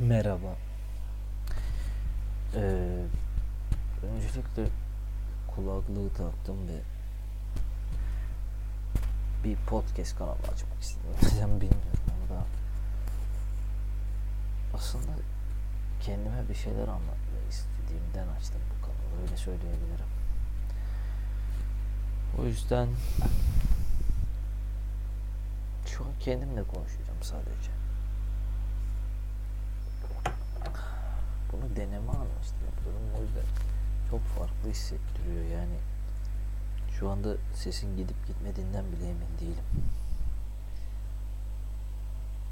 Merhaba. Ee, öncelikle kulaklığı taktım ve bir podcast kanalı açmak istedim. Neden bilmiyorum ama da aslında kendime bir şeyler anlatmak istediğimden açtım bu kanalı. Öyle söyleyebilirim. O yüzden şu an kendimle konuşacağım sadece. Deneme amaçlı yapıyorum. O yüzden çok farklı hissettiriyor yani. Şu anda sesin gidip gitmediğinden bile emin değilim.